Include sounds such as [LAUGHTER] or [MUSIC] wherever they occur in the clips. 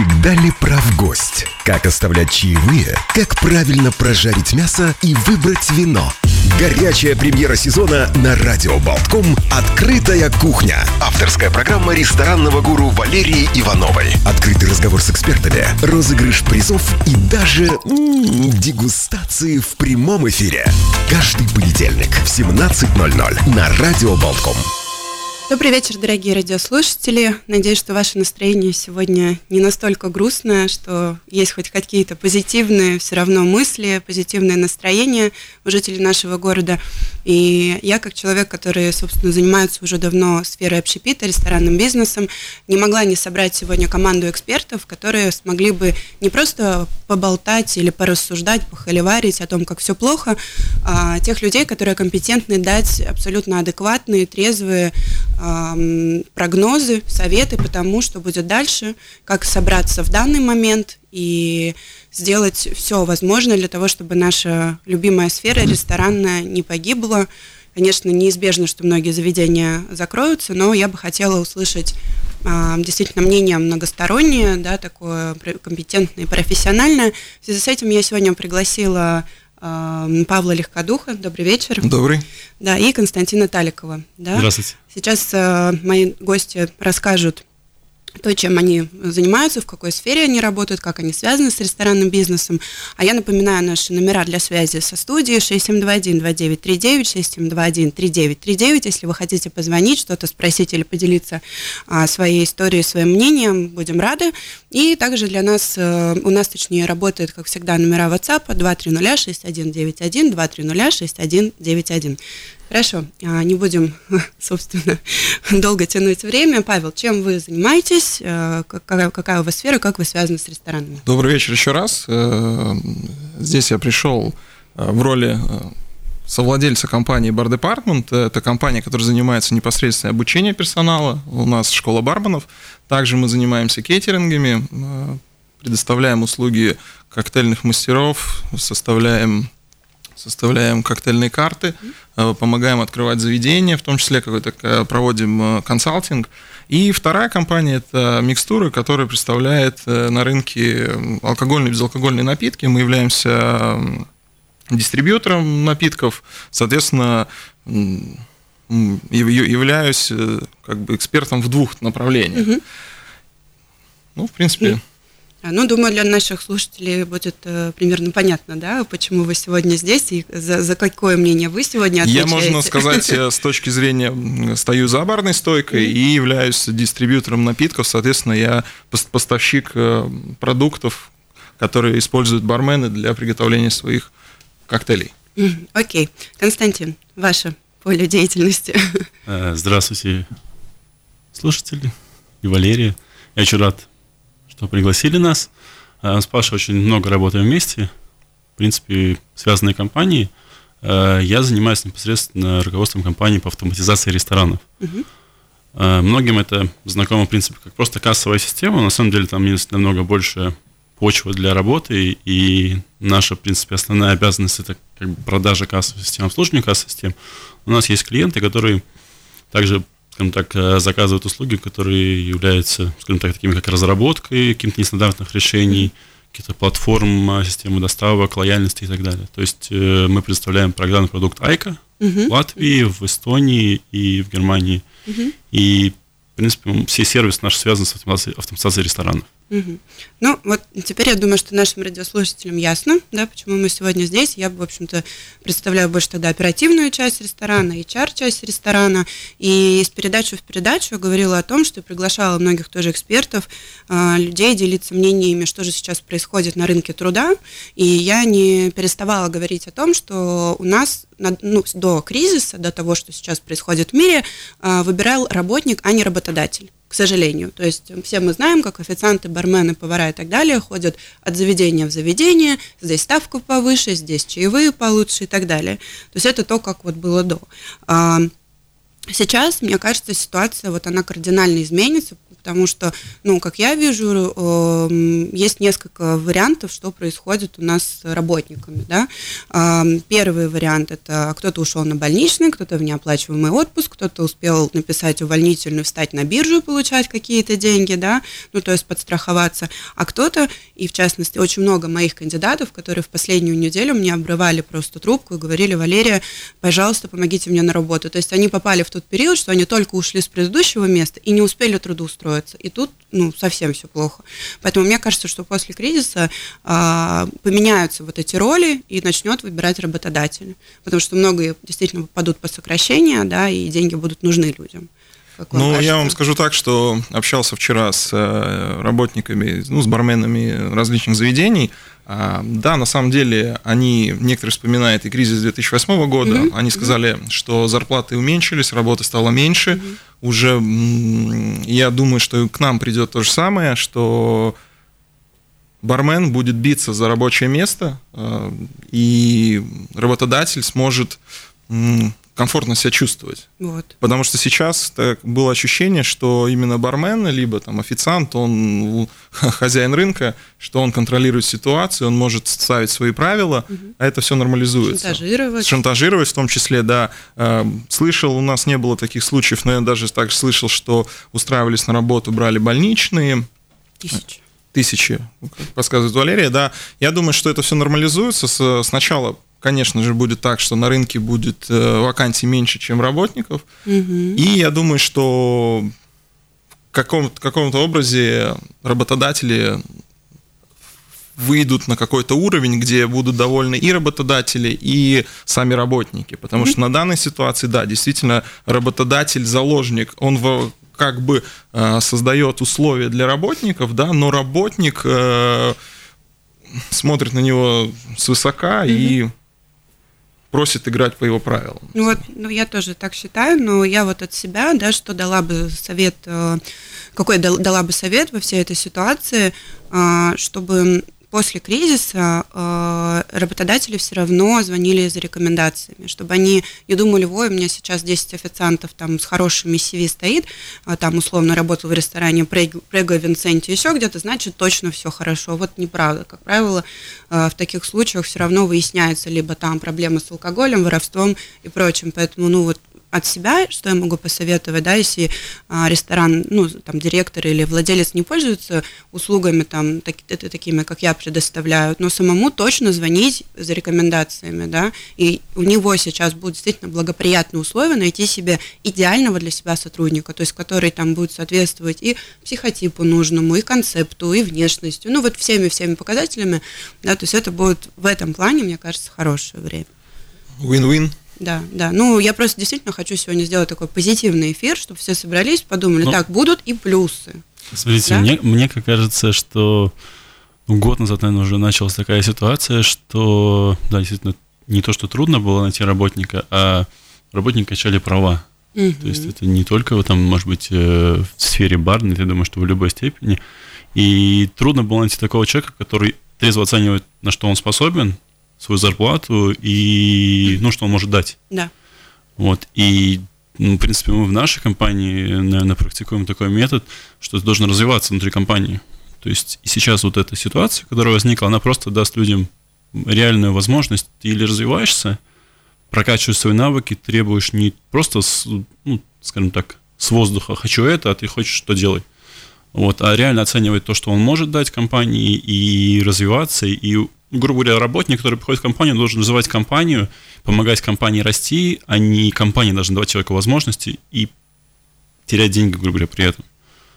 Всегда ли прав гость? Как оставлять чаевые? Как правильно прожарить мясо и выбрать вино? Горячая премьера сезона на Радио Болтком «Открытая кухня». Авторская программа ресторанного гуру Валерии Ивановой. Открытый разговор с экспертами, розыгрыш призов и даже м-м, дегустации в прямом эфире. Каждый понедельник в 17.00 на Радио Болтком. Добрый вечер, дорогие радиослушатели. Надеюсь, что ваше настроение сегодня не настолько грустное, что есть хоть какие-то позитивные все равно мысли, позитивное настроение у жителей нашего города. И я, как человек, который, собственно, занимается уже давно сферой общепита, ресторанным бизнесом, не могла не собрать сегодня команду экспертов, которые смогли бы не просто поболтать или порассуждать, похоливарить о том, как все плохо, а тех людей, которые компетентны дать абсолютно адекватные, трезвые прогнозы, советы по тому, что будет дальше, как собраться в данный момент и сделать все возможное для того, чтобы наша любимая сфера ресторанная не погибла. Конечно, неизбежно, что многие заведения закроются, но я бы хотела услышать а, действительно мнение многостороннее, да, такое компетентное и профессиональное. В связи с этим я сегодня пригласила Павла Легкодуха. Добрый вечер. Добрый. Да, и Константина Таликова. Да? Здравствуйте. Сейчас э, мои гости расскажут то, чем они занимаются, в какой сфере они работают, как они связаны с ресторанным бизнесом. А я напоминаю наши номера для связи со студией 6721-2939, 6721-3939. Если вы хотите позвонить, что-то спросить или поделиться а, своей историей, своим мнением, будем рады. И также для нас, а, у нас точнее работает, как всегда, номера WhatsApp 230-6191, 230-6191. Хорошо, а, не будем, [LAUGHS] собственно, долго тянуть время. Павел, чем вы занимаетесь? А, какая, какая у вас сфера? Как вы связаны с ресторанами? Добрый вечер еще раз. Э, здесь я пришел э, в роли э, совладельца компании Bar Department. Это компания, которая занимается непосредственно обучением персонала. У нас школа барменов. Также мы занимаемся кейтерингами, предоставляем услуги коктейльных мастеров, составляем составляем коктейльные карты, э, помогаем открывать заведения, в том числе какой-то э, проводим э, консалтинг. И вторая компания – это микстуры, которая представляет на рынке алкогольные и безалкогольные напитки. Мы являемся дистрибьютором напитков, соответственно, являюсь как бы экспертом в двух направлениях. Угу. Ну, в принципе, ну, думаю, для наших слушателей будет э, примерно понятно, да, почему вы сегодня здесь и за, за какое мнение вы сегодня отвечаете. Я, можно сказать, с точки зрения стою за барной стойкой mm-hmm. и являюсь дистрибьютором напитков, соответственно, я поставщик э, продуктов, которые используют бармены для приготовления своих коктейлей. Окей. Okay. Константин, ваше поле деятельности. Э, здравствуйте, слушатели и Валерия. Я очень рад что пригласили нас. Э, с Пашей очень много работаем вместе. В принципе, связанные компании. Э, я занимаюсь непосредственно руководством компании по автоматизации ресторанов. Угу. Многим это знакомо, в принципе, как просто кассовая система. На самом деле там есть намного больше почвы для работы, и наша, в принципе, основная обязанность – это как бы продажа кассовой системы, обслуживание кассовой системы. У нас есть клиенты, которые также скажем так, э, заказывают услуги, которые являются, скажем так, такими как разработкой каких-то нестандартных решений, каких-то платформ, э, системы доставок, лояльности и так далее. То есть э, мы представляем программный продукт Айка uh-huh. в Латвии, в Эстонии и в Германии. Uh-huh. И, в принципе, все сервисы наши связаны с автоматизацией ресторанов. Ну, вот теперь я думаю, что нашим радиослушателям ясно, да, почему мы сегодня здесь. Я, в общем-то, представляю больше тогда оперативную часть ресторана, HR-часть ресторана. И из передачи в передачу говорила о том, что приглашала многих тоже экспертов, а, людей делиться мнениями, что же сейчас происходит на рынке труда. И я не переставала говорить о том, что у нас ну, до кризиса, до того, что сейчас происходит в мире, а, выбирал работник, а не работодатель к сожалению. То есть все мы знаем, как официанты, бармены, повара и так далее ходят от заведения в заведение, здесь ставку повыше, здесь чаевые получше и так далее. То есть это то, как вот было до. А, сейчас, мне кажется, ситуация вот она кардинально изменится, потому что, ну, как я вижу, эм, есть несколько вариантов, что происходит у нас с работниками, да. Эм, первый вариант – это кто-то ушел на больничный, кто-то в неоплачиваемый отпуск, кто-то успел написать увольнительную, встать на биржу и получать какие-то деньги, да, ну, то есть подстраховаться, а кто-то, и в частности, очень много моих кандидатов, которые в последнюю неделю мне обрывали просто трубку и говорили, Валерия, пожалуйста, помогите мне на работу. То есть они попали в тот период, что они только ушли с предыдущего места и не успели трудоустроиться. И тут, ну, совсем все плохо. Поэтому мне кажется, что после кризиса а, поменяются вот эти роли и начнет выбирать работодатель. Потому что многие действительно попадут по сокращению, да, и деньги будут нужны людям. ну, кажется? я вам скажу так, что общался вчера с э, работниками, ну, с барменами различных заведений. А, да, на самом деле, они, некоторые вспоминают и кризис 2008 года, mm-hmm. они сказали, mm-hmm. что зарплаты уменьшились, работы стало меньше. Mm-hmm. Уже я думаю, что к нам придет то же самое, что бармен будет биться за рабочее место, а, и работодатель сможет комфортно себя чувствовать. Вот. Потому что сейчас так, было ощущение, что именно бармен, либо там официант, он [LAUGHS] хозяин рынка, что он контролирует ситуацию, он может ставить свои правила, угу. а это все нормализуется. Шантажировать. Шантажировать в том числе, да. Э, слышал, у нас не было таких случаев, но я даже так слышал, что устраивались на работу, брали больничные. Тысячи тысячи, как подсказывает Валерия, да. Я думаю, что это все нормализуется. С, сначала конечно же, будет так, что на рынке будет э, вакансий меньше, чем работников. Угу. И я думаю, что в каком-то, каком-то образе работодатели выйдут на какой-то уровень, где будут довольны и работодатели, и сами работники. Потому mm что на данной ситуации, да, действительно, работодатель, заложник, он в, как бы э, создает условия для работников, да, но работник э, смотрит на него свысока mm и просит играть по его правилам. Ну вот, ну я тоже так считаю, но я вот от себя, да, что дала бы совет, э, какой дала бы совет во всей этой ситуации, э, чтобы после кризиса э, работодатели все равно звонили за рекомендациями, чтобы они не думали, ой, у меня сейчас 10 официантов там с хорошими CV стоит, а там условно работал в ресторане Прего Винценти еще где-то, значит точно все хорошо. Вот неправда. Как правило, э, в таких случаях все равно выясняется либо там проблемы с алкоголем, воровством и прочим. Поэтому, ну вот от себя, что я могу посоветовать, да, если а, ресторан, ну, там, директор или владелец не пользуется услугами, там, так, это, такими, как я предоставляю, но самому точно звонить за рекомендациями, да, и у него сейчас будут действительно благоприятные условия найти себе идеального для себя сотрудника, то есть, который там будет соответствовать и психотипу нужному, и концепту, и внешностью, ну, вот всеми-всеми показателями, да, то есть это будет в этом плане, мне кажется, хорошее время. Win-win да, да. Ну, я просто действительно хочу сегодня сделать такой позитивный эфир, чтобы все собрались, подумали, ну, так, будут и плюсы. Смотрите, да? мне, мне как кажется, что год назад, наверное, уже началась такая ситуация, что, да, действительно, не то, что трудно было найти работника, а работники качали права. Угу. То есть это не только, там, может быть, э, в сфере барной, я думаю, что в любой степени. И трудно было найти такого человека, который трезво оценивает, на что он способен, свою зарплату и, ну, что он может дать. Да. Вот, и, ну, в принципе, мы в нашей компании, наверное, практикуем такой метод, что это должно развиваться внутри компании. То есть и сейчас вот эта ситуация, которая возникла, она просто даст людям реальную возможность. Ты или развиваешься, прокачиваешь свои навыки, требуешь не просто, с, ну, скажем так, с воздуха «хочу это», а ты хочешь что делать. Вот, а реально оценивать то, что он может дать компании, и развиваться, и грубо говоря, работник, который приходит в компанию, должен развивать компанию, помогать компании расти, а не компания должна давать человеку возможности и терять деньги, грубо говоря, при этом.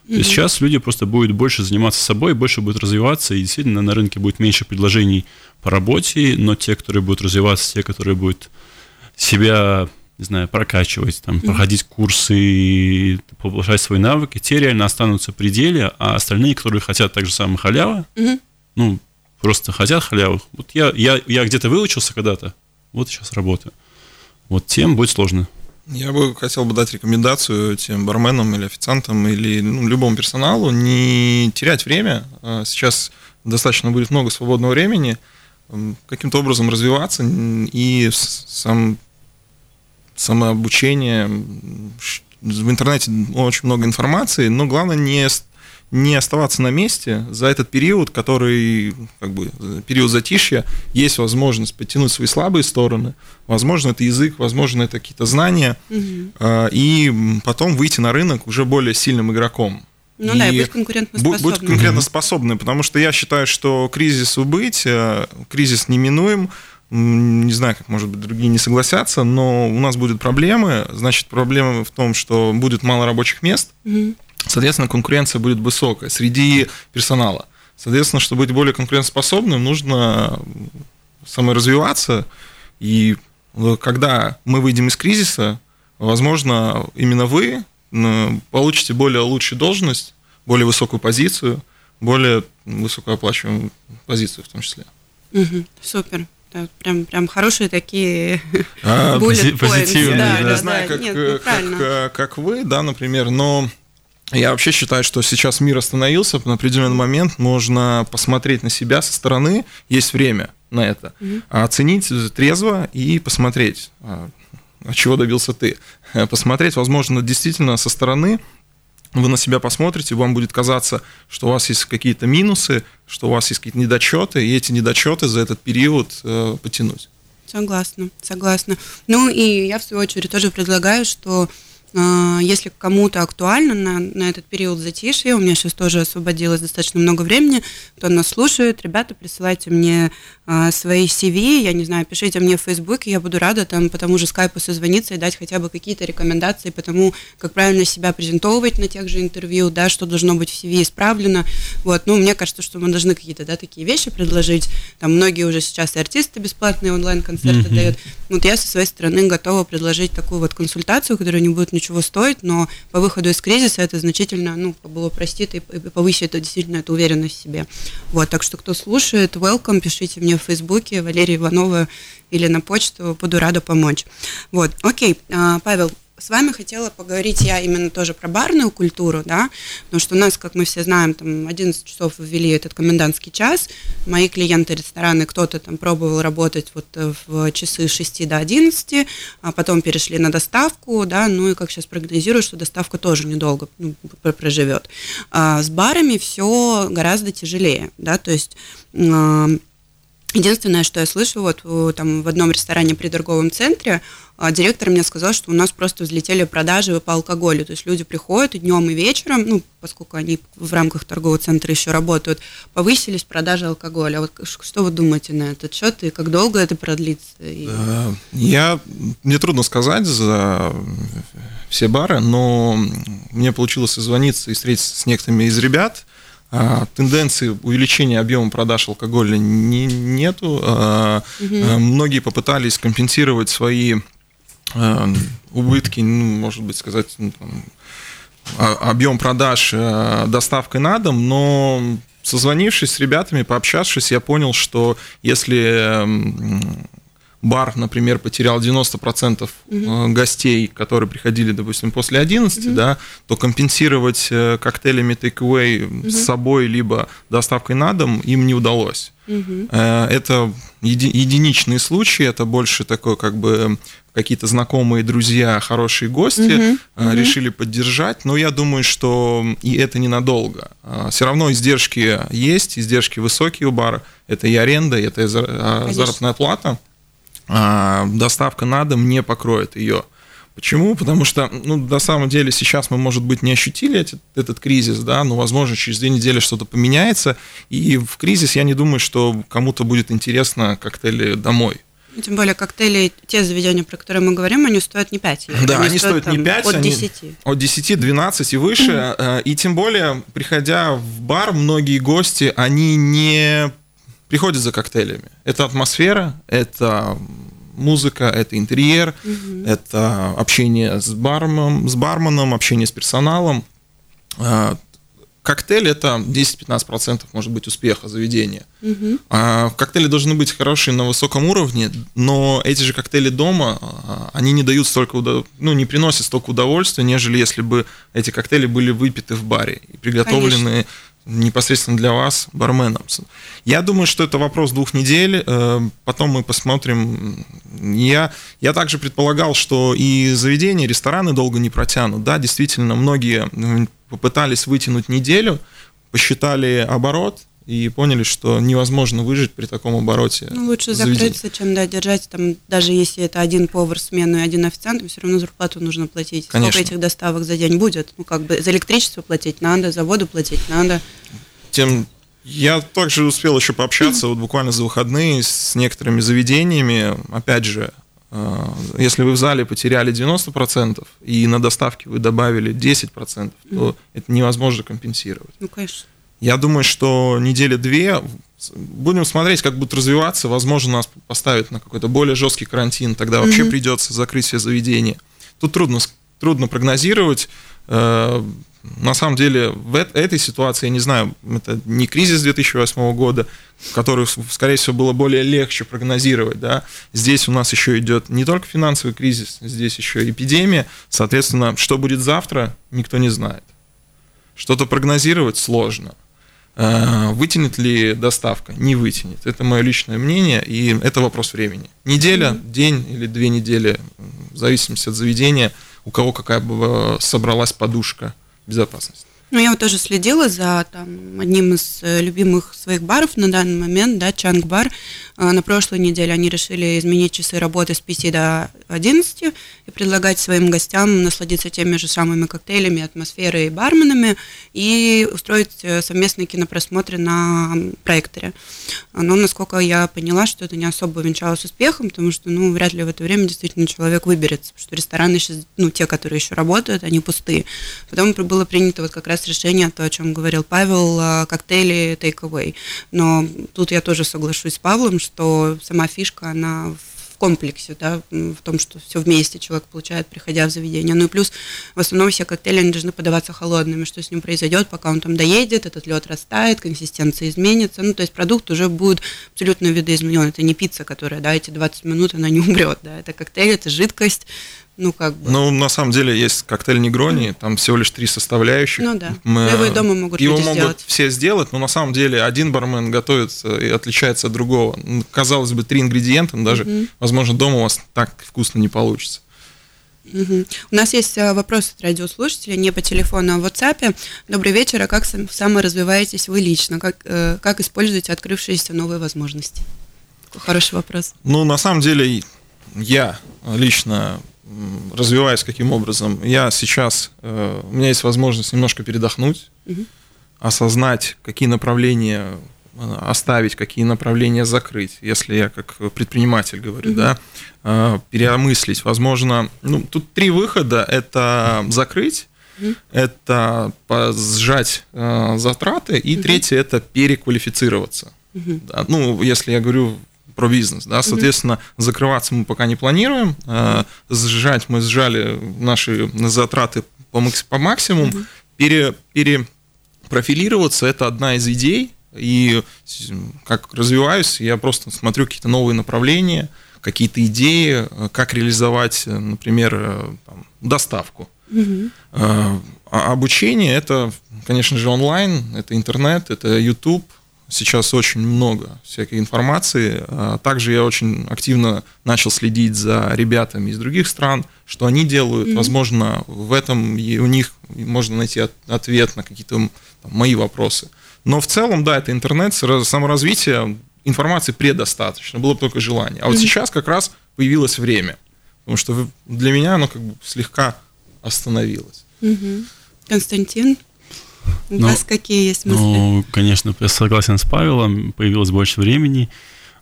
Mm-hmm. Есть сейчас люди просто будут больше заниматься собой, больше будут развиваться, и действительно на рынке будет меньше предложений по работе, но те, которые будут развиваться, те, которые будут себя, не знаю, прокачивать, там, mm-hmm. проходить курсы, повышать свои навыки, те реально останутся в пределе, а остальные, которые хотят так же самое халява, mm-hmm. ну, просто хотят халяву. Вот я, я, я где-то выучился когда-то, вот сейчас работаю. Вот тем будет сложно. Я бы хотел бы дать рекомендацию тем барменам или официантам или ну, любому персоналу не терять время. А сейчас достаточно будет много свободного времени, каким-то образом развиваться и сам, самообучение, в интернете очень много информации, но главное не не оставаться на месте за этот период, который, как бы, период затишья, есть возможность подтянуть свои слабые стороны, возможно, это язык, возможно, это какие-то знания, угу. и потом выйти на рынок уже более сильным игроком. Ну и да, и быть конкурентоспособным. Быть конкурентоспособным, потому что я считаю, что кризису быть, э, кризис неминуем, не знаю, как, может быть, другие не согласятся, но у нас будут проблемы. Значит, проблема в том, что будет мало рабочих мест. Угу. Соответственно, конкуренция будет высокая среди персонала. Соответственно, чтобы быть более конкурентоспособным, нужно саморазвиваться. И э, когда мы выйдем из кризиса, возможно, именно вы получите более лучшую должность, более высокую позицию, более высокооплачиваемую позицию в том числе. Угу, супер. Да, прям, прям хорошие такие а, [LAUGHS] позитивные. Да, да, не знаю, да, как, нет, ну, как, как, как вы, да, например, но я вообще считаю, что сейчас мир остановился, на определенный момент можно посмотреть на себя со стороны, есть время на это, угу. оценить трезво и посмотреть, а, чего добился ты. Посмотреть, возможно, действительно со стороны вы на себя посмотрите, вам будет казаться, что у вас есть какие-то минусы, что у вас есть какие-то недочеты, и эти недочеты за этот период э, потянуть. Согласна, согласна. Ну и я в свою очередь тоже предлагаю, что а, если кому-то актуально на, на этот период затишья, у меня сейчас тоже освободилось достаточно много времени, кто нас слушает, ребята, присылайте мне а, свои CV, я не знаю, пишите мне в Facebook, я буду рада там по тому же скайпу созвониться и дать хотя бы какие-то рекомендации по тому, как правильно себя презентовывать на тех же интервью, да, что должно быть в CV исправлено. Вот, ну, мне кажется, что мы должны какие-то, да, такие вещи предложить. Там многие уже сейчас и артисты бесплатные онлайн-концерты mm-hmm. дают. Вот я со своей стороны готова предложить такую вот консультацию, которая не будет ничего стоить, но по выходу из кризиса это значительно, ну, как бы упростит и повысит действительно эту уверенность в себе. Вот, так что кто слушает, welcome, пишите мне в Фейсбуке, Валерия Иванова или на почту, буду рада помочь. Вот, окей, а, Павел, с вами хотела поговорить я именно тоже про барную культуру, да, потому что у нас, как мы все знаем, там 11 часов ввели этот комендантский час, мои клиенты рестораны, кто-то там пробовал работать вот э, в часы с 6 до 11, а потом перешли на доставку, да, ну и как сейчас прогнозирую, что доставка тоже недолго ну, проживет. А с барами все гораздо тяжелее, да, то есть Единственное, что я слышу, вот там в одном ресторане при торговом центре а, директор мне сказал, что у нас просто взлетели продажи по алкоголю. То есть люди приходят и днем, и вечером, ну, поскольку они в рамках торгового центра еще работают, повысились продажи алкоголя. Вот что вы думаете на этот счет и как долго это продлится? Э, я, мне трудно сказать за все бары, но мне получилось созвониться и встретиться с некоторыми из ребят, тенденции увеличения объема продаж алкоголя не, нету. угу. Многие попытались компенсировать свои убытки, ну, может быть, сказать, ну, там, объем продаж доставкой на дом, но созвонившись с ребятами, пообщавшись, я понял, что если бар, например, потерял 90% угу. гостей, которые приходили, допустим, после 11, угу. да, то компенсировать э, коктейлями take-away угу. с собой, либо доставкой на дом им не удалось. Угу. Это еди- единичные случаи, это больше такой, как бы, какие-то знакомые, друзья, хорошие гости угу. решили поддержать, но я думаю, что и это ненадолго. Все равно издержки есть, издержки высокие у бара, это и аренда, это и заработная плата. А, доставка на дом не покроет ее. Почему? Потому что, ну, на самом деле, сейчас мы, может быть, не ощутили этот, этот кризис, да, но, возможно, через две недели что-то поменяется, и в кризис я не думаю, что кому-то будет интересно коктейли домой. Ну, тем более коктейли, те заведения, про которые мы говорим, они стоят не 5 евро. Да, они, они стоят, стоят не 5, от 10. Они, от 10, 12 и выше. Mm-hmm. [CLEARS THROAT] И тем более, приходя в бар, многие гости, они не приходят за коктейлями. Это атмосфера, это музыка, это интерьер, угу. это общение с барменом, с барменом, общение с персоналом. А, коктейль это 10-15% может быть успеха заведения. Угу. Коктейли должны быть хорошие на высоком уровне, но эти же коктейли дома, а, они не дают столько ну, не приносят столько удовольствия, нежели если бы эти коктейли были выпиты в баре и приготовлены Конечно непосредственно для вас, барменом. Я думаю, что это вопрос двух недель, э, потом мы посмотрим. Я, я также предполагал, что и заведения, рестораны долго не протянут. Да, действительно, многие попытались вытянуть неделю, посчитали оборот, и поняли, что невозможно выжить при таком обороте. Ну, лучше закрыться, чем да, держать там, даже если это один повар смену и один официант, все равно зарплату нужно платить. Конечно. Сколько этих доставок за день будет? Ну, как бы за электричество платить надо, за воду платить надо. Тем я также успел еще пообщаться вот буквально за выходные с некоторыми заведениями. Опять же, э, если вы в зале потеряли 90% и на доставке вы добавили 10%, то это невозможно компенсировать. Ну, конечно. Я думаю, что недели две будем смотреть, как будут развиваться. Возможно, нас поставят на какой-то более жесткий карантин, тогда вообще mm-hmm. придется закрыть все заведения. Тут трудно, трудно прогнозировать. Э, на самом деле, в этой ситуации, я не знаю, это не кризис 2008 года, который, скорее всего, было более легче прогнозировать. Да? Здесь у нас еще идет не только финансовый кризис, здесь еще эпидемия. Соответственно, что будет завтра, никто не знает. Что-то прогнозировать сложно. Э, вытянет ли доставка? Не вытянет. Это мое личное мнение, и это вопрос времени. Неделя, день или две недели, в зависимости от заведения, у кого какая бы собралась подушка безопасности. Ну, я вот тоже следила за там, одним из э, любимых своих баров на данный момент, да, Чанг Бар. Э, на прошлой неделе они решили изменить часы работы с 5 до 11 и предлагать своим гостям насладиться теми же самыми коктейлями, атмосферой и барменами и устроить э, совместные кинопросмотры на проекторе. Но, насколько я поняла, что это не особо венчалось успехом, потому что, ну, вряд ли в это время действительно человек выберется, потому что рестораны сейчас, ну, те, которые еще работают, они пустые. Потом было принято вот как раз решение, то, о чем говорил Павел, а, коктейли take-away. Но тут я тоже соглашусь с Павлом, что сама фишка, она в комплексе, да, в том, что все вместе человек получает, приходя в заведение. Ну и плюс в основном все коктейли они должны подаваться холодными, что с ним произойдет, пока он там доедет, этот лед растает, консистенция изменится, ну то есть продукт уже будет абсолютно видоизменен. Это не пицца, которая, да, эти 20 минут она не умрет, да, это коктейль, это жидкость, ну, как бы. Ну, на самом деле, есть коктейль Негрони, там всего лишь три составляющих. Ну да. Мы, его и дома могут Его могут сделать. все сделать, но на самом деле один бармен готовит и отличается от другого. Ну, казалось бы, три ингредиента, но даже, угу. возможно, дома у вас так вкусно не получится. Угу. У нас есть э, вопрос от радиослушателя, не по телефону, а в WhatsApp. Добрый вечер, а как саморазвиваетесь вы лично? Как, э, как используете открывшиеся новые возможности? Хороший вопрос. Ну, на самом деле, я лично развиваясь каким образом, я сейчас, э, у меня есть возможность немножко передохнуть, угу. осознать, какие направления э, оставить, какие направления закрыть, если я как предприниматель говорю, угу. да, э, переосмыслить. Возможно, ну, тут три выхода. Это закрыть, угу. это сжать затраты, и угу. третье – это переквалифицироваться. Угу. Да, ну, если я говорю про бизнес, да, соответственно, mm-hmm. закрываться мы пока не планируем, э, сжать мы сжали наши затраты по, по максимуму, mm-hmm. пере, перепрофилироваться это одна из идей, и как развиваюсь, я просто смотрю какие-то новые направления, какие-то идеи, как реализовать, например, там, доставку. Mm-hmm. А обучение это, конечно же, онлайн, это интернет, это YouTube, сейчас очень много всякой информации. А также я очень активно начал следить за ребятами из других стран, что они делают. Mm-hmm. Возможно, в этом у них можно найти ответ на какие-то там, мои вопросы. Но в целом, да, это интернет, саморазвитие, информации предостаточно, было бы только желание. А вот mm-hmm. сейчас как раз появилось время, потому что для меня оно как бы слегка остановилось. Mm-hmm. Константин, у ну, вас какие есть мысли? Ну, конечно, я согласен с Павелом, появилось больше времени.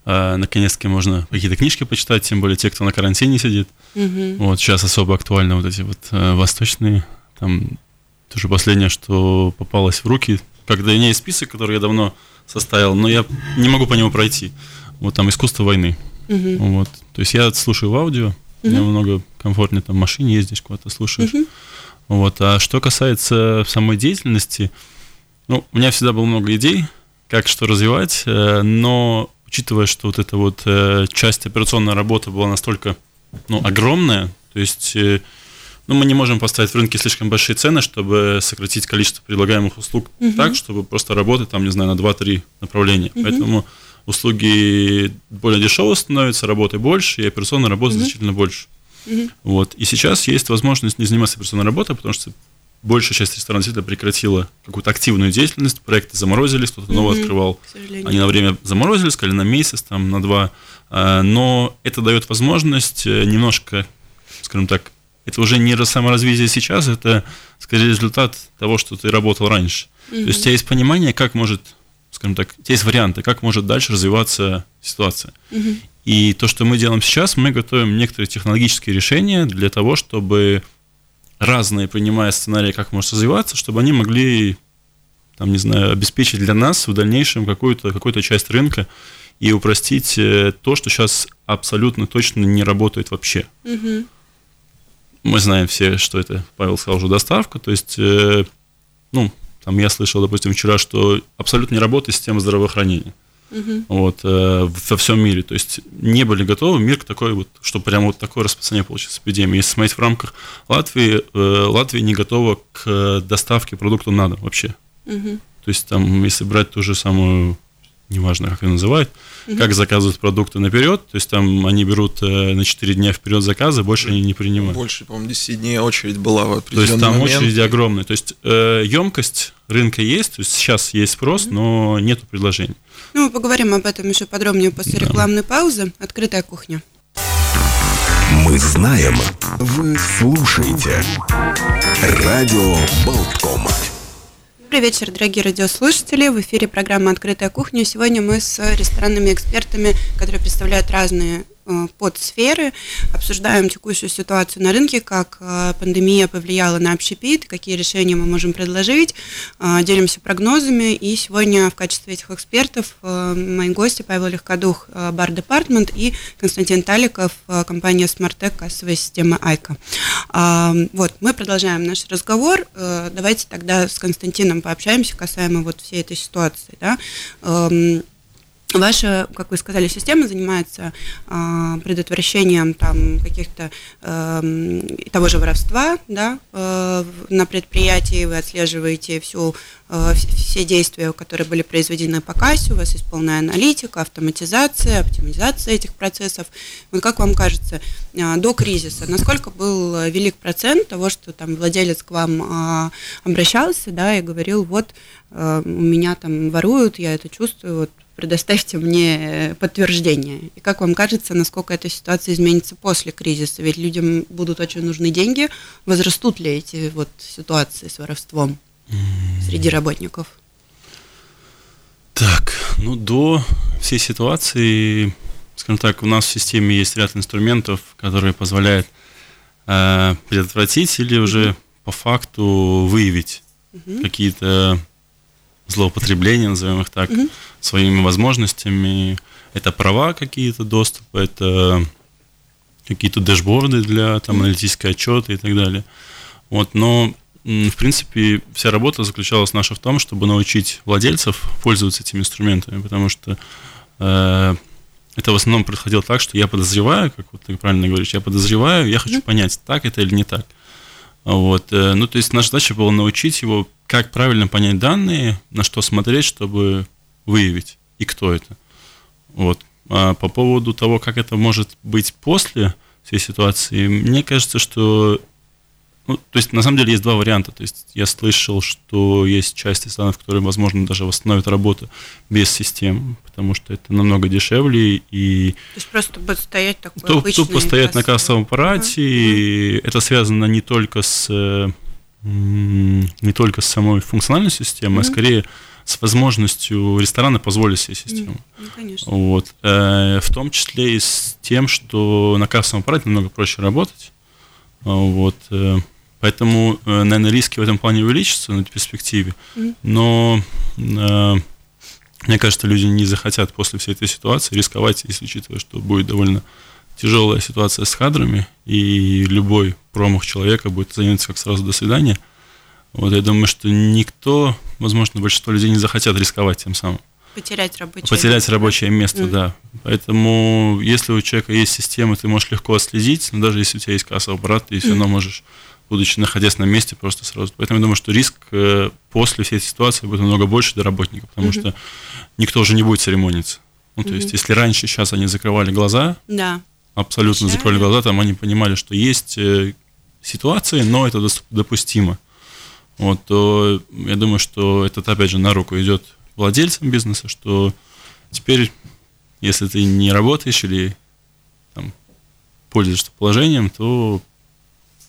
А, наконец-таки можно какие-то книжки почитать, тем более те, кто на карантине сидит. Угу. Вот сейчас особо актуально вот эти вот а, восточные, там тоже последнее, что попалось в руки, когда меня есть список, который я давно составил, но я не могу по нему пройти. Вот там искусство войны. Угу. Вот. То есть я слушаю в аудио, угу. мне много комфортнее там в машине ездишь, куда-то слушаешь. Угу. Вот. А что касается самой деятельности, ну, у меня всегда было много идей, как что развивать, э, но учитывая, что вот эта вот э, часть операционной работы была настолько ну, огромная, то есть, э, ну, мы не можем поставить в рынке слишком большие цены, чтобы сократить количество предлагаемых услуг угу. так, чтобы просто работать там, не знаю, на 2-3 направления. Угу. Поэтому услуги более дешевые становятся, работы больше, и операционная работа угу. значительно больше. Угу. Вот. И сейчас есть возможность не заниматься операционной работой, потому что большая часть ресторанов действительно прекратила какую-то активную деятельность, проекты заморозились, кто-то новый mm открывал. Они на время заморозили, сказали на месяц, там, на два. А, но это дает возможность э, немножко, скажем так, это уже не саморазвитие сейчас, это скорее результат того, что ты работал раньше. mm То есть у тебя есть понимание, как может, скажем так, есть варианты, как может дальше развиваться ситуация. mm И то, что мы делаем сейчас, мы готовим некоторые технологические решения для того, чтобы разные, принимая сценарии, как может развиваться, чтобы они могли, там, не знаю, обеспечить для нас в дальнейшем какую-то какую часть рынка и упростить э, то, что сейчас абсолютно точно не работает вообще. Угу. Мы знаем все, что это, Павел сказал уже, доставка, то есть, э, ну, там я слышал, допустим, вчера, что абсолютно не работает система здравоохранения угу. вот, э, во всем мире. То есть не были готовы мир к такой вот, что прямо вот такое распространение получится эпидемии. Если смотреть в рамках Латвии, э, Латвия не готова к доставке продуктов на дом вообще. Угу. То есть там, если брать ту же самую неважно, как ее называют, угу. как заказывают продукты наперед, то есть там они берут э, на 4 дня вперед заказы, больше они не принимают. Больше, по-моему, 10 дней очередь была в определенный То есть там момент. очереди огромные. То есть э, емкость рынка есть, то есть сейчас есть спрос, угу. но нету предложений. Ну, мы поговорим об этом еще подробнее после да. рекламной паузы. Открытая кухня. Мы знаем, вы слушаете. Радио Болтком. Добрый вечер, дорогие радиослушатели. В эфире программа «Открытая кухня». Сегодня мы с ресторанными экспертами, которые представляют разные подсферы, обсуждаем текущую ситуацию на рынке, как э, пандемия повлияла на общепит, какие решения мы можем предложить, э, делимся прогнозами. И сегодня в качестве этих экспертов мои гости Павел Легкодух, Бар Департмент и Константин Таликов, компания Smartec, кассовая система Айка. Вот, мы продолжаем наш разговор. Давайте тогда с Константином пообщаемся касаемо вот всей этой ситуации. Да? Ваша, как вы сказали, система занимается э, предотвращением там каких-то э, того же воровства, да, э, на предприятии. Вы отслеживаете всю э, все действия, которые были произведены по кассе. У вас есть полная аналитика, автоматизация, оптимизация этих процессов. Вот как вам кажется, э, до кризиса насколько был велик процент того, что там владелец к вам э, обращался, да, и говорил, вот э, у меня там воруют, я это чувствую, вот предоставьте мне подтверждение. И как вам кажется, насколько эта ситуация изменится после кризиса? Ведь людям будут очень нужны деньги. Возрастут ли эти вот ситуации с воровством среди работников? Так, ну до всей ситуации, скажем так, у нас в системе есть ряд инструментов, которые позволяют э, предотвратить или уже по факту выявить mm-hmm. какие-то злоупотребления, назовем их так, угу. своими возможностями. Это права какие-то доступа, это какие-то дэшборды для там, аналитической отчета и так далее. Вот, но, в принципе, вся работа заключалась наша в том, чтобы научить владельцев пользоваться этими инструментами, потому что э, это в основном происходило так, что я подозреваю, как вот ты правильно говоришь, я подозреваю, я хочу понять, так это или не так. Вот, э, ну, то есть наша задача была научить его как правильно понять данные, на что смотреть, чтобы выявить и кто это. Вот. А по поводу того, как это может быть после всей ситуации, мне кажется, что ну, то есть, на самом деле, есть два варианта. То есть, я слышал, что есть части странов, которые, возможно, даже восстановят работу без систем, потому что это намного дешевле. И То есть, просто будет стоять такой то, Тупо стоять на кассовом аппарате, uh-huh. и это связано не только с не только с самой функциональной системой, mm-hmm. а скорее с возможностью ресторана позволить себе систему. Mm, конечно. Вот. Э, в том числе и с тем, что на кассовом аппарате намного проще работать. Вот. Э, поэтому, э, наверное, риски в этом плане увеличатся на перспективе. Но мне кажется, люди не захотят после всей этой ситуации рисковать, если учитывая, что будет довольно тяжелая ситуация с кадрами, и любой промах человека будет заняться как сразу до свидания. Вот я думаю, что никто, возможно, большинство людей не захотят рисковать тем самым. Потерять рабочее Потерять место. рабочее место, mm. да. Поэтому, если у человека есть система, ты можешь легко отследить, но даже если у тебя есть кассовый аппарат, ты все равно можешь будучи находясь на месте, просто сразу. Поэтому я думаю, что риск э, после всей этой ситуации будет намного больше для работников, потому mm-hmm. что никто уже не будет церемониться. Ну, то mm-hmm. есть, если раньше, сейчас они закрывали глаза, да. абсолютно Чай. закрыли глаза, там они понимали, что есть э, ситуации, но это допустимо. Вот, то я думаю, что это, опять же, на руку идет владельцам бизнеса, что теперь, если ты не работаешь или там, пользуешься положением, то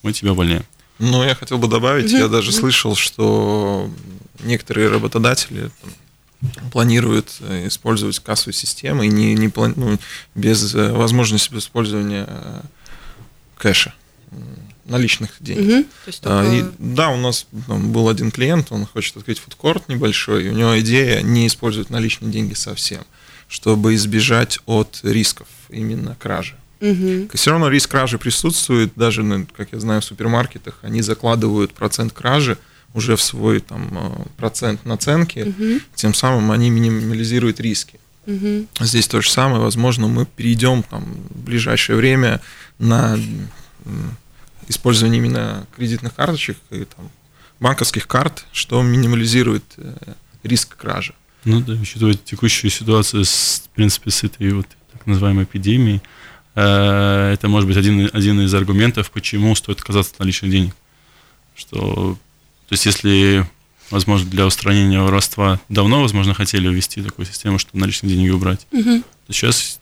мы тебя увольняем. Ну, я хотел бы добавить, я даже слышал, что некоторые работодатели там, планируют э, использовать кассовую систему и не, не плани... ну, без э, возможности использования э, кэша наличных денег. Угу. А, и, да, у нас там, был один клиент, он хочет открыть фудкорт небольшой, и у него идея не использовать наличные деньги совсем, чтобы избежать от рисков именно кражи. Угу. Все равно риск кражи присутствует, даже, ну, как я знаю, в супермаркетах они закладывают процент кражи уже в свой там, э, процент наценки, угу. тем самым они минимализируют риски. Угу. Здесь то же самое, возможно, мы перейдем там, в ближайшее время на использование именно кредитных карточек и там, банковских карт, что минимализирует э, риск кражи. Ну да, учитывая текущую ситуацию, с, в принципе, с этой вот так называемой эпидемией, это может быть один, один из аргументов, почему стоит отказаться от наличных денег. Что, то есть, если, возможно, для устранения воровства давно, возможно, хотели ввести такую систему, чтобы наличные деньги убрать, угу. то сейчас,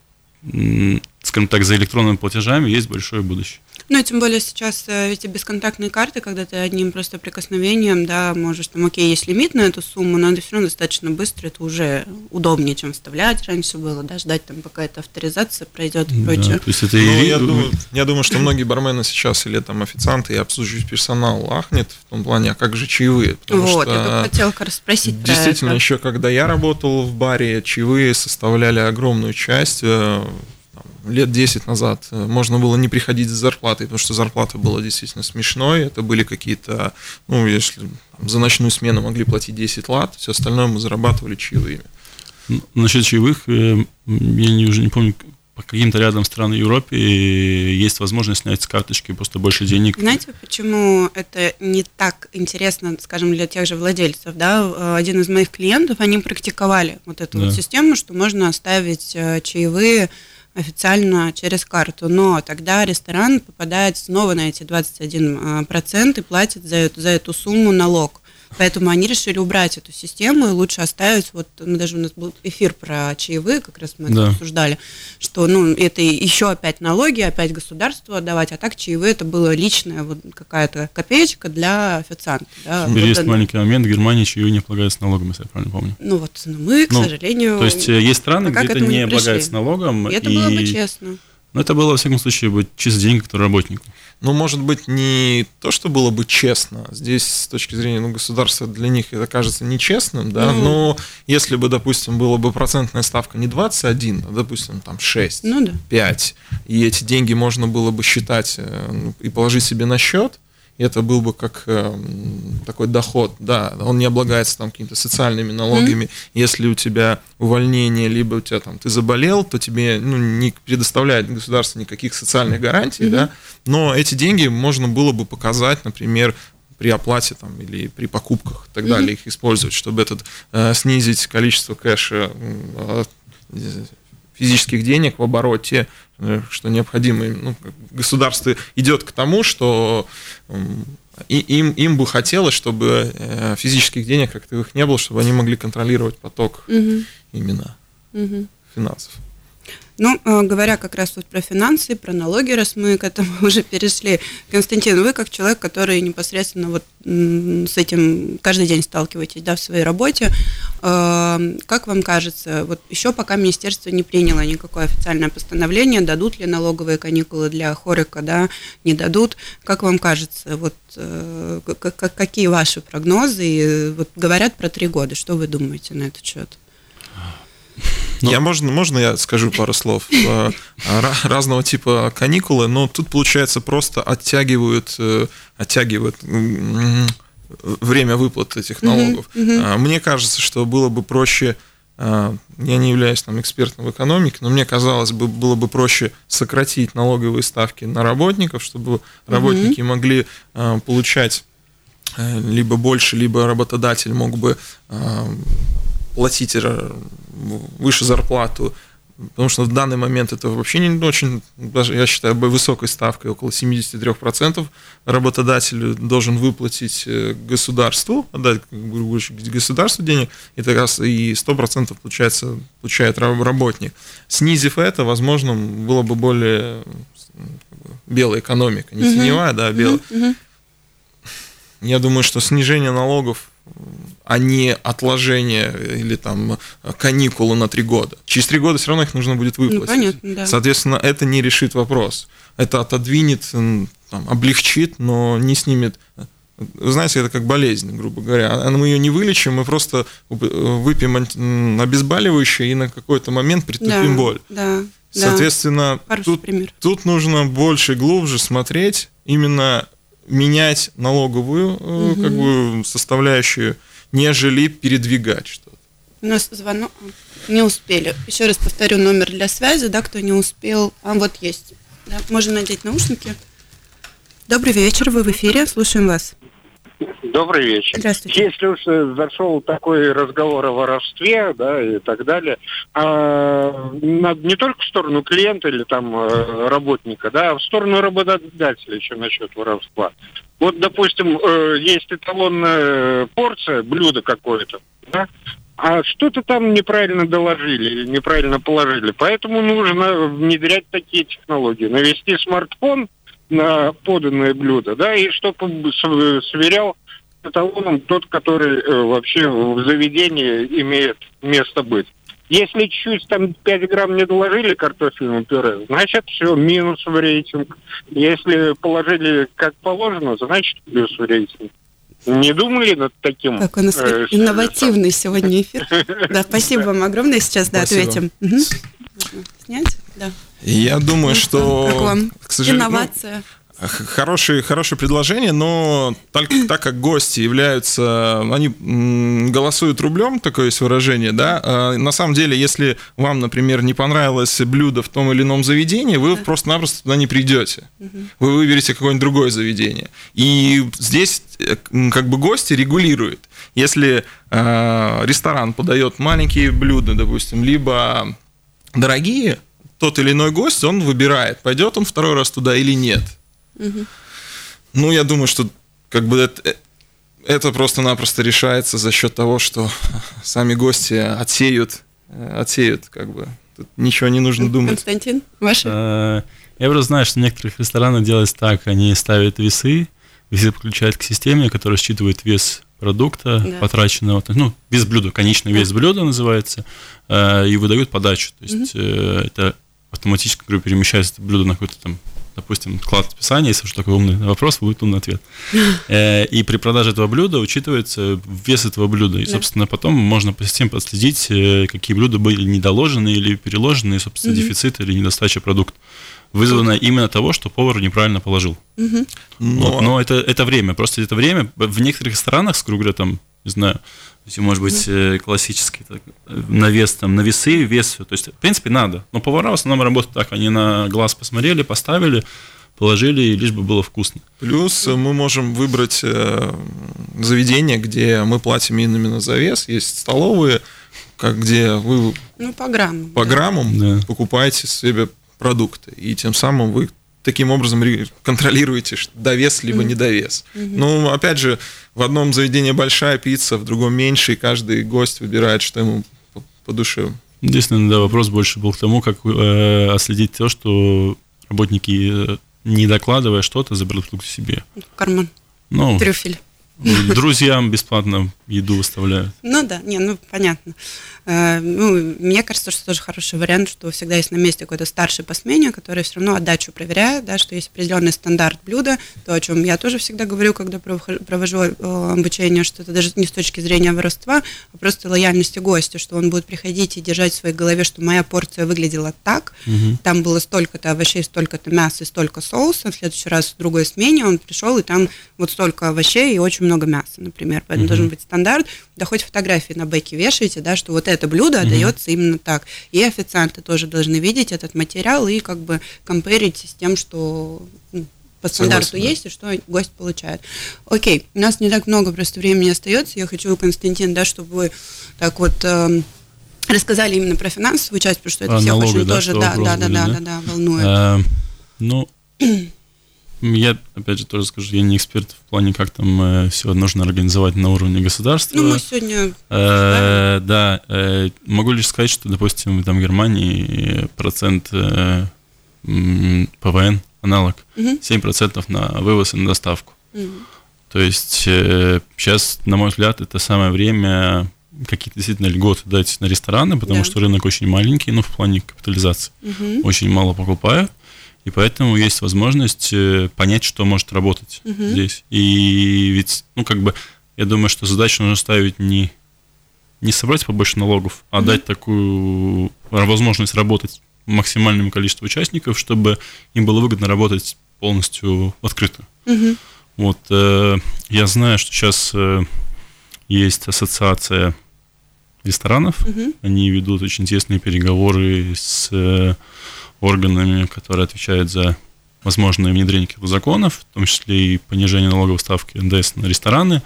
скажем так, за электронными платежами есть большое будущее. Ну, и тем более сейчас э, эти бесконтактные карты, когда ты одним просто прикосновением, да, можешь, там, окей, есть лимит на эту сумму, но это все равно достаточно быстро, это уже удобнее, чем вставлять раньше было, да, ждать там, пока эта авторизация пройдет и да, прочее. То есть это ну, и... я, думаю, я думаю, что многие бармены сейчас или там официанты и обслуживающий персонал ахнет в том плане, а как же чаевые? Вот, что, я хотела как раз спросить Действительно, еще когда я работал в баре, чаевые составляли огромную часть э, лет 10 назад э, можно было не приходить с зарплатой, потому что зарплата была действительно смешной. Это были какие-то, ну, если там, за ночную смену могли платить 10 лат, все остальное мы зарабатывали чаевыми. Насчет чаевых, э, я не, уже не помню, по каким-то рядом стран Европе есть возможность снять с карточки просто больше денег. Знаете, почему это не так интересно, скажем, для тех же владельцев? Да? Э, один из моих клиентов, они практиковали вот эту да. вот систему, что можно оставить чаевые официально через карту, но тогда ресторан попадает снова на эти 21% и платит за эту, за эту сумму налог. Поэтому они решили убрать эту систему и лучше оставить, вот мы даже у нас был эфир про чаевые, как раз мы да. это обсуждали, что ну это еще опять налоги, опять государству отдавать, а так чаевые это было личная вот какая-то копеечка для официанта. Да. Вот есть маленький момент, в Германии чаевые не облагаются налогом, если я правильно помню. Ну вот ну, мы, к ну, сожалению... То есть э, есть страны, где это не, облагается налогом. И это и... было бы честно. Но это было, во всяком случае, чисто деньги, которые работнику. Ну, может быть, не то, что было бы честно. Здесь, с точки зрения ну, государства, для них это кажется нечестным, да, ну, но если бы, допустим, была бы процентная ставка не 21, а, допустим, там 6, ну, да. 5, и эти деньги можно было бы считать э, ну, и положить себе на счет, это был бы как э, такой доход, да, он не облагается там какими-то социальными налогами. Mm-hmm. Если у тебя увольнение, либо у тебя там ты заболел, то тебе ну, не предоставляет государство никаких социальных гарантий, mm-hmm. да, но эти деньги можно было бы показать, например, при оплате там, или при покупках и так mm-hmm. далее, их использовать, чтобы этот, э, снизить количество кэша э, физических денег в обороте, э, что необходимо. Ну, государство идет к тому, что и им, им бы хотелось, чтобы э, физических денег как таковых не было, чтобы они могли контролировать поток угу. именно угу. финансов. Ну, э, говоря как раз вот про финансы, про налоги, раз мы к этому [LAUGHS] уже перешли, Константин, вы как человек, который непосредственно вот с этим каждый день сталкиваетесь, да, в своей работе, э, как вам кажется, вот еще пока министерство не приняло никакое официальное постановление, дадут ли налоговые каникулы для Хорика, да, не дадут, как вам кажется, вот э, какие ваши прогнозы, вот говорят про три года, что вы думаете на этот счет? Ну, я можно, можно я скажу пару слов? [LAUGHS] Э, разного типа каникулы, но тут, получается, просто оттягивают, э, оттягивают время выплат этих налогов. Uh-huh, uh-huh. Мне кажется, что было бы проще я не являюсь там экспертом в экономике, но мне казалось бы, было бы проще сократить налоговые ставки на работников, чтобы работники могли получать либо больше, либо работодатель мог бы платить выше зарплату потому что в данный момент это вообще не очень, даже я считаю, высокой ставкой, около 73% работодатель должен выплатить э, государству, отдать государству денег, и как раз и 100% получается, получает работник. Снизив это, возможно, было бы более белая экономика, не теневая, да, а белая. Я думаю, что снижение налогов а не отложение или там каникулы на три года. Через три года все равно их нужно будет выплатить. Ну, понятно, да. Соответственно, это не решит вопрос. Это отодвинет, там, облегчит, но не снимет вы знаете, это как болезнь, грубо говоря. А мы ее не вылечим, мы просто выпьем обезболивающее и на какой-то момент притупим да, боль. Да, Соответственно, да. тут, тут нужно больше, глубже смотреть именно менять налоговую угу. как бы составляющую, нежели передвигать что-то. У нас звонок. Не успели. Еще раз повторю номер для связи, да, кто не успел. А вот есть. Да, можно надеть наушники. Добрый вечер, вы в эфире, слушаем вас. Добрый вечер. Здравствуйте. Если уж зашел такой разговор о воровстве, да, и так далее, а, не только в сторону клиента или там э, работника, да, а в сторону работодателя еще насчет воровства. Вот, допустим, э, есть эталонная порция, блюдо какое-то, да, а что-то там неправильно доложили или неправильно положили. Поэтому нужно внедрять такие технологии. Навести смартфон на поданное блюдо, да, и чтобы сверял эталоном тот, который э, вообще в заведении имеет место быть. Если чуть там 5 грамм не доложили картофельного пюре, значит все, минус в рейтинг. Если положили как положено, значит плюс в рейтинг. Не думали над таким? Как у нас э, инновативный сегодня эфир. [LAUGHS] Да, спасибо вам огромное. Сейчас, да, ответим. Снять? Да. Я думаю, что... Как вам? К сожалению, ну, Инновация. Хорошее, хорошее предложение, но так, так как гости являются, они голосуют рублем, такое есть выражение, да, а на самом деле, если вам, например, не понравилось блюдо в том или ином заведении, вы да. просто-напросто туда не придете. Угу. Вы выберете какое-нибудь другое заведение. И здесь э, как бы гости регулируют. Если э, ресторан подает маленькие блюда, допустим, либо дорогие, тот или иной гость, он выбирает, пойдет он второй раз туда или нет. Угу. Ну, я думаю, что как бы это, это просто-напросто решается за счет того, что сами гости отсеют, отсеют, как бы. Тут ничего не нужно думать. Константин, ваше? Э, я просто знаю, что в некоторых ресторанах делается так, они ставят весы, весы подключают к системе, которая считывает вес продукта, да. потраченного, ну, вес блюда, конечный вес блюда называется, э, и выдают подачу. То есть угу. это автоматически, говорю, перемещается блюдо на какой-то там допустим, клад описания, если уж такой умный вопрос, будет умный ответ. [LAUGHS] Э, и при продаже этого блюда учитывается вес этого блюда. И, собственно, потом можно по системе подследить, э, какие блюда были недоложены или переложены, и, собственно, дефицит или недостача продукта вызванная именно того, что повар неправильно положил. Угу. Но, вот, но это, это время, просто это время в некоторых странах, с говоря, там, не знаю, есть, может быть, mm классический так, навес, там, на весы, вес, то есть, в принципе, надо. Но повара в основном работают так, они на глаз посмотрели, поставили, положили, лишь бы было вкусно. Плюс мы можем выбрать э, заведение, где мы платим именно за вес, есть столовые, как где вы ну, по граммам, по да. граммам да. покупаете себе продукты, и тем самым вы таким образом контролируете довес либо mm-hmm. недовес. Mm-hmm. Ну, опять же, в одном заведении большая пицца, в другом меньше, и каждый гость выбирает, что ему по, по душе. Единственный да, вопрос больше был к тому, как э, отследить то, что работники, э, не докладывая что-то, заберут продукт себе. Карман. Ну, Трюфель. Друзьям бесплатно еду выставляют. Ну да, не, ну понятно. Э, ну, мне кажется, что тоже хороший вариант, что всегда есть на месте какой-то старший по смене, который все равно отдачу проверяет, да, что есть определенный стандарт блюда, то, о чем я тоже всегда говорю, когда провожу э, обучение, что это даже не с точки зрения воровства, а просто лояльности гостя, что он будет приходить и держать в своей голове, что моя порция выглядела так, угу. там было столько-то овощей, столько-то мяса и столько соуса, в следующий раз в другой смене он пришел, и там вот столько овощей и очень много мяса, например, поэтому Мгм. должен быть стандарт, да хоть фотографии на бэке вешаете, да, что вот это блюдо Мгм. отдается именно так. И официанты тоже должны видеть этот материал и как бы комперить с тем, что ну, по стандарту Согласен, да. есть и что гость получает. Окей, у нас не так много просто времени остается. Я хочу, Константин, да, чтобы вы так вот эм, рассказали именно про финансовую часть, потому что это А, всех налоги, очень да, тоже, да, да, да, да, да? да, волнует. Э, Ну, [CLEARS THROAT] я, опять же, тоже скажу, я не эксперт в плане, как там все нужно организовать на уровне государства. Ну, мы сегодня Э, Да, э, могу лишь сказать, что, допустим, там в Германии процент э, м, ПВН, аналог, Мгм. 7% на вывоз и на доставку. То есть сейчас, на мой взгляд, это самое время какие-то действительно льготы дать на рестораны, потому Да. что рынок очень маленький, ну, в плане капитализации. Мгм. Очень мало покупаю, и поэтому есть возможность э, понять, что может работать Мгм. здесь. И ведь, ну, как бы, я думаю, что задачу нужно ставить не, не собрать побольше налогов, а Мгм. дать такую возможность работать максимальному количеству участников, чтобы им было выгодно работать полностью открыто. Мгм. Вот, э, я знаю, что сейчас э, есть ассоциация ресторанов, Мгм. они ведут очень тесные переговоры с э, органами, которые отвечают за возможное внедрение каких-то законов, в том числе и понижение налоговой ставки НДС на рестораны.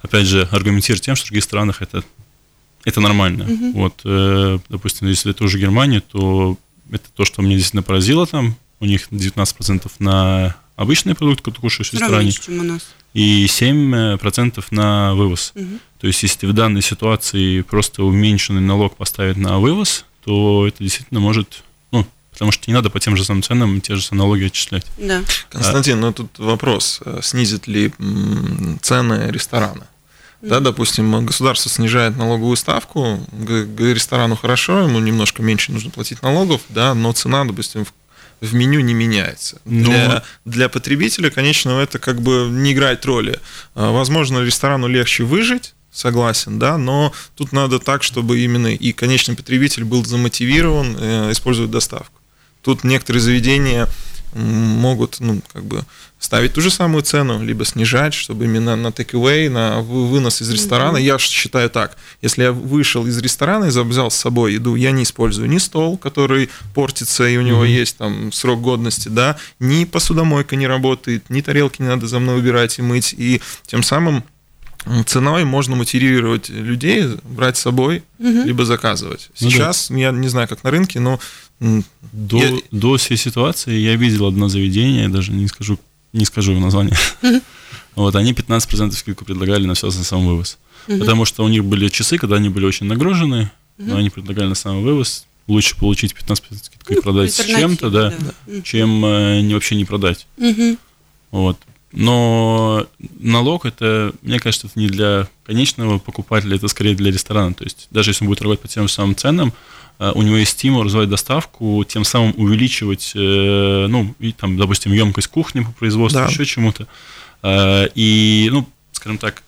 Опять же, аргументируя тем, что в других странах это, это нормально. Мгм. Вот, э, допустим, если это уже Германия, то это то, что меня действительно поразило там. У них 19% на обычный продукт, который ты кушаешь в ресторане, чем у нас. и 7% на вывоз. Мгм. То есть, если в данной ситуации просто уменьшенный налог поставить на вывоз, то это действительно может, потому что не надо по тем же самым ценам те же самые налоги отчислять. Да. Константин, ну тут вопрос, э, снизит ли цены ресторана? Да, допустим, государство снижает налоговую ставку, ресторану хорошо, ему немножко меньше нужно платить налогов, да, но цена, допустим, в, в меню не меняется. Ну- Для, для потребителя, конечно, это как бы не играет роли. А, Возможно, ресторану легче выжить, согласен, да, но тут надо так, чтобы именно и конечный потребитель был замотивирован э, использовать доставку. Тут некоторые заведения могут, ну, как бы ставить ту же самую цену, либо снижать, чтобы именно на take-away, на вы- вынос из ресторана. Я ж считаю так, если я вышел из ресторана и взял с собой еду, я не использую ни стол, который портится, и у него Мгм. есть там срок годности, да, ни посудомойка не работает, ни тарелки не надо за мной убирать и мыть, и тем самым ценой можно мотивировать людей брать с собой, Мгм. либо заказывать. Ну да. Сейчас, я не знаю, как на рынке, но До, Я- до всей ситуации я видел одно заведение, даже не скажу, не скажу его название. [LAUGHS] Вот, они 15% скидку предлагали на все на сам вывоз. Мгм. Потому что у них были часы, когда они были очень нагружены, но они предлагали на самый вывоз. Лучше получить 15% скидку и Ну, продать с чем-то, да, Мгм. чем э, не, вообще не продать. Мгм. Вот. Но налог это, мне кажется, это не для конечного покупателя, это скорее для ресторана. То есть даже если он будет работать по тем же самым ценам, э, у него есть стимул развивать доставку, тем самым увеличивать, э, ну, и, там, допустим, емкость кухни по производству, Да. еще чему-то. Э, И, ну, скажем так,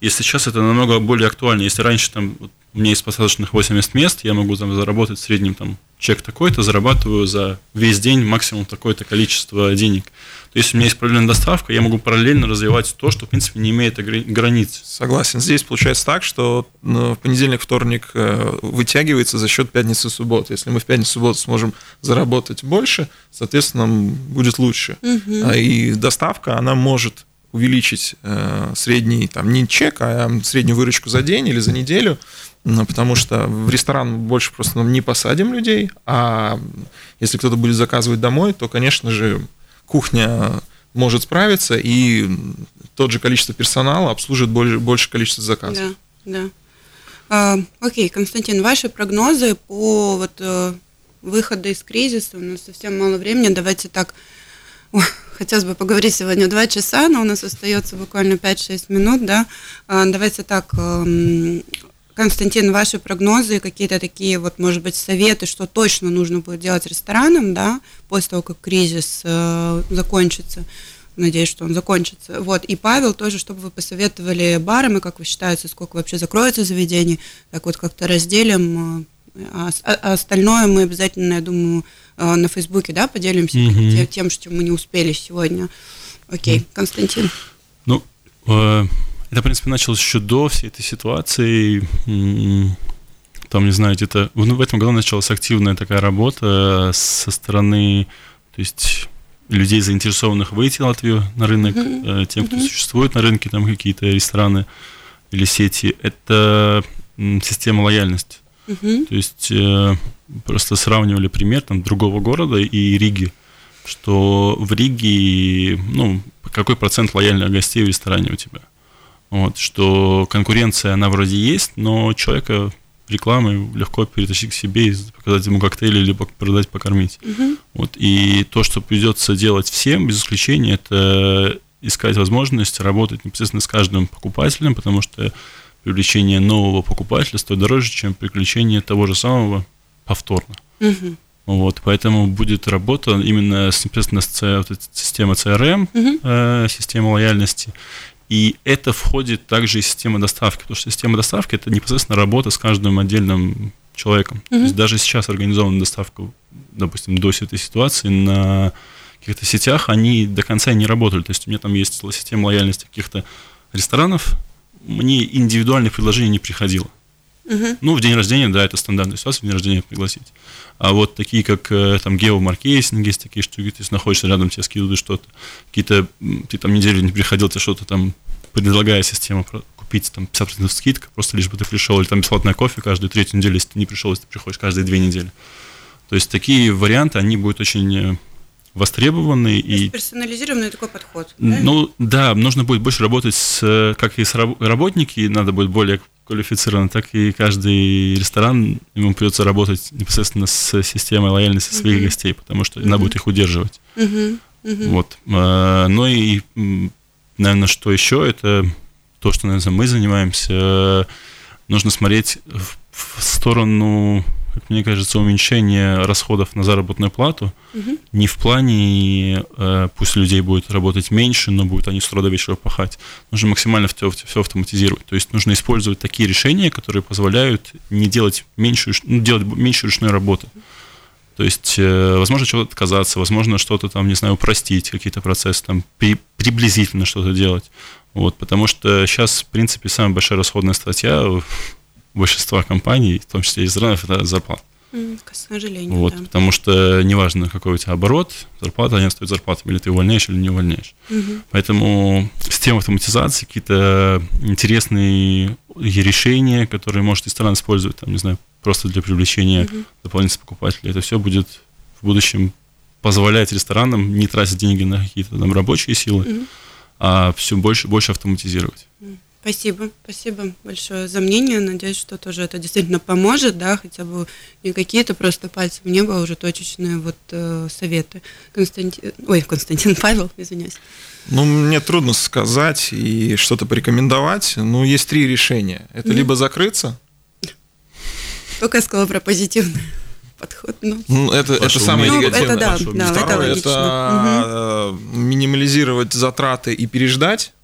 если сейчас это намного более актуально, если раньше там вот, у меня есть посадочных 80 мест, я могу там заработать в среднем там чек такой-то, зарабатываю за весь день максимум такое-то количество денег. То есть, если у меня есть проблемная доставка, я могу параллельно развивать то, что, в принципе, не имеет границ. Согласен. Здесь получается так, что ну, в понедельник, вторник э, вытягивается за счет пятницы и субботы. Если мы в пятницу и субботу сможем заработать больше, соответственно, нам будет лучше. А И доставка, она может увеличить э, средний, там, не чек, а среднюю выручку за день или за неделю, потому что в ресторан больше просто не посадим людей, а если кто-то будет заказывать домой, то, конечно же, кухня может справиться, и тот же количество персонала обслужит больше, больше количество заказов. Да, да. А, окей, Константин, ваши прогнозы по вот э, выходу из кризиса, у нас совсем мало времени, давайте так, хотелось бы поговорить сегодня два часа, но у нас остается буквально 5-6 минут, да, А, давайте так, эм, Константин, ваши прогнозы, какие-то такие вот, может быть, советы, что точно нужно будет делать ресторанам, да, после того, как кризис э, закончится, надеюсь, что он закончится. Вот, и Павел тоже, чтобы вы посоветовали барам, и как вы считаете, сколько вообще закроется заведений, так вот как-то разделим, э, а, а- а остальное мы обязательно, я думаю, э, на Фейсбуке, да, поделимся те- тем, что мы не успели сегодня. Окей, Константин. Ну, Э, это, в принципе, началось еще до всей этой ситуации. Там, не знаю, где-то ну, в этом году началась активная такая работа со стороны, то есть людей, заинтересованных выйти в Латвию на рынок, mm-hmm. тем, кто mm-hmm. существует на рынке, там какие-то рестораны или сети. Это система лояльности. Mm-hmm. То есть э, просто сравнивали пример там другого города и Риги, что в Риге, ну, какой процент лояльных гостей в ресторане у тебя? Вот, что конкуренция, она вроде есть, но человека рекламой легко перетащить к себе и показать ему коктейли, либо продать, покормить. Угу. Вот, и то, что придется делать всем, без исключения, это искать возможность работать непосредственно с каждым покупателем, потому что привлечение нового покупателя стоит дороже, чем приключение того же самого повторно. Угу. Вот, поэтому будет работа именно с, непосредственно с вот, системой CRM, угу. э, система лояльности, и это входит также и система доставки, потому что система доставки это непосредственно работа с каждым отдельным человеком. Mm-hmm. То есть даже сейчас организованная доставка, допустим, до этой ситуации на каких-то сетях, они до конца не работали. То есть у меня там есть система лояльности каких-то ресторанов, мне индивидуальных предложений не приходило. Угу. Ну, в день рождения, да, это стандартная ситуация, в день рождения пригласить. А вот такие, как э, там геомаркетинг, есть такие штуки, ты находишься рядом, тебе скидывают что-то. Какие-то, ты там неделю не приходил, тебе что-то там предлагая систему купить там 50% скидка, просто лишь бы ты пришел, или там бесплатное кофе каждую третью неделю, если ты не пришел, если ты приходишь каждые две недели. То есть такие варианты, они будут очень э, востребованы. и персонализированный такой подход. Ну да, нужно будет больше работать с, как и с работники, надо будет более квалифицирован, так и каждый ресторан, ему придется работать непосредственно с системой лояльности своих uh-huh. гостей, потому что uh-huh. надо будет их удерживать. Uh-huh. Uh-huh. Вот. А, ну и, наверное, что еще, это то, что, наверное, мы занимаемся, нужно смотреть в сторону как мне кажется, уменьшение расходов на заработную плату угу. не в плане, э, пусть людей будет работать меньше, но будут они с утра до вечера пахать. Нужно максимально все, все автоматизировать. То есть нужно использовать такие решения, которые позволяют не делать меньше, ну, делать меньше ручной работы. То есть, э, возможно, чего-то отказаться, возможно, что-то там, не знаю, упростить, какие-то процессы, там, при, приблизительно что-то делать. Вот, потому что сейчас, в принципе, самая большая расходная статья большинства компаний, в том числе из ресторанов, это зарплата. к сожалению, вот, да. Потому что неважно, какой у тебя оборот, зарплата, они стоят зарплатами, или ты увольняешь, или не увольняешь. Угу. Поэтому система автоматизации, какие-то интересные решения, которые может ресторан использовать, там, не знаю, просто для привлечения угу. дополнительных покупателей, это все будет в будущем позволять ресторанам не тратить деньги на какие-то там рабочие силы, угу. а все больше больше автоматизировать. Спасибо, спасибо большое за мнение. Надеюсь, что тоже это действительно поможет, да, хотя бы не какие-то просто пальцы в небо, а уже точечные вот э, советы. Константин, ой, Константин Павел, [LAUGHS] извиняюсь. Ну, мне трудно сказать и что-то порекомендовать. Ну, есть три решения. Это mm-hmm. либо закрыться. Только я сказала про позитивный [LAUGHS] подход. Ну, ну это, это самое ну, негативное. Это, да, да, Второе, это, это угу. минимализировать затраты и переждать.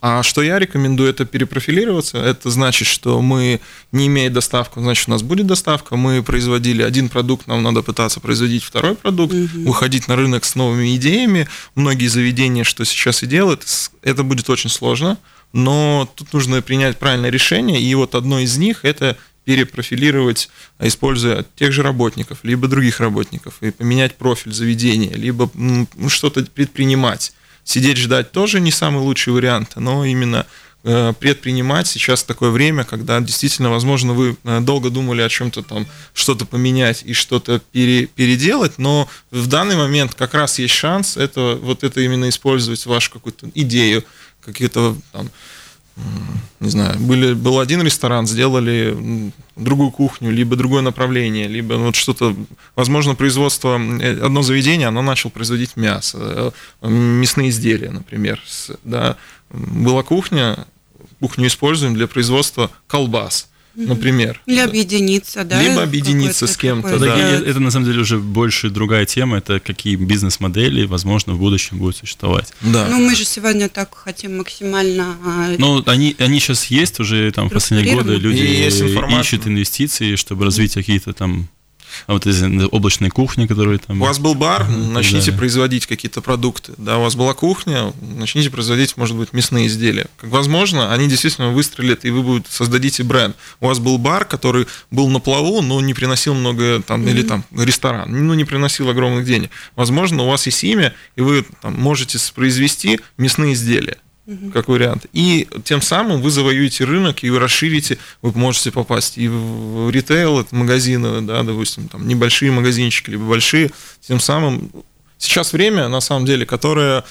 А что я рекомендую, это перепрофилироваться. Это значит, что мы, не имея доставку, значит, у нас будет доставка. Мы производили один продукт, нам надо пытаться производить второй продукт, угу. выходить на рынок с новыми идеями. Многие заведения, что сейчас и делают, это будет очень сложно. Но тут нужно принять правильное решение, и вот одно из них – это перепрофилировать, используя тех же работников, либо других работников, и поменять профиль заведения, либо что-то предпринимать. Сидеть ждать тоже не самый лучший вариант, но именно э, предпринимать. Сейчас такое время, когда действительно, возможно, вы э, долго думали о чем-то там, что-то поменять и что-то пере, переделать, но в данный момент как раз есть шанс это, вот это именно использовать вашу какую-то идею, какие-то там, не знаю, были, был один ресторан, сделали другую кухню, либо другое направление, либо вот что-то, возможно, производство, э, одно заведение, оно начало производить мясо, э, мясные изделия, например, да, была кухня, кухню используем для производства колбас, например. Или объединиться, да? Либо объединиться с кем-то, да. Это, на самом деле, уже больше другая тема, это какие бизнес-модели, возможно, в будущем будут существовать. Да. Ну, мы же сегодня так хотим максимально... А, ну, они, они сейчас есть уже, там, в последние годы люди ищут инвестиции, чтобы развить какие-то там а вот из облачной кухни, которые там... У вас был бар, начните далее. производить какие-то продукты. Да, у вас была кухня, начните производить, может быть, мясные изделия. Как возможно, они действительно выстрелят, и вы будете, создадите бренд. У вас был бар, который был на плаву, но не приносил много, там, или там ресторан, ну, не приносил огромных денег. Возможно, у вас есть имя, и вы там, можете произвести мясные изделия как вариант. И тем самым вы завоюете рынок, и вы расширите, вы можете попасть и в ритейл, это магазины, да, допустим, там небольшие магазинчики, либо большие. Тем самым сейчас время, на самом деле, которое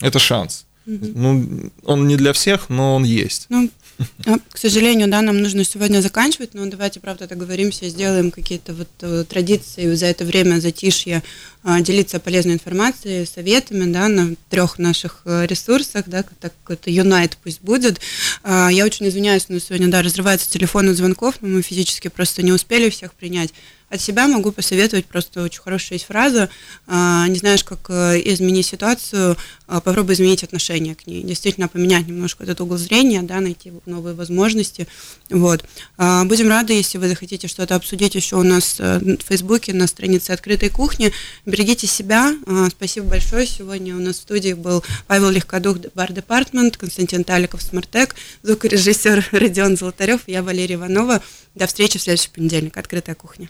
это шанс. Ну, он не для всех, но он есть. Ну, а, к сожалению, да, нам нужно сегодня заканчивать, но давайте, правда, договоримся, сделаем какие-то вот э, традиции за это время затишья, а, делиться полезной информацией, советами, да, на трех наших э, ресурсах, да, так это Юнайт пусть будет. А, Я очень извиняюсь, но сегодня, да, разрывается телефон от звонков, но мы физически просто не успели всех принять. От себя могу посоветовать, просто очень хорошая есть фраза, а, не знаешь, как э, изменить ситуацию, а, попробуй изменить отношение к ней, действительно поменять немножко этот угол зрения, да, найти новые возможности, вот. А, Будем рады, если вы захотите что-то обсудить еще у нас э, в Фейсбуке на странице «Открытой кухни». Берегите себя, А, спасибо большое. Сегодня у нас в студии был Павел Легкодух, Бар Департмент, Константин Таликов, Смартек, звукорежиссер Родион Золотарев, я Валерия Иванова. До встречи в следующий понедельник. Открытая кухня.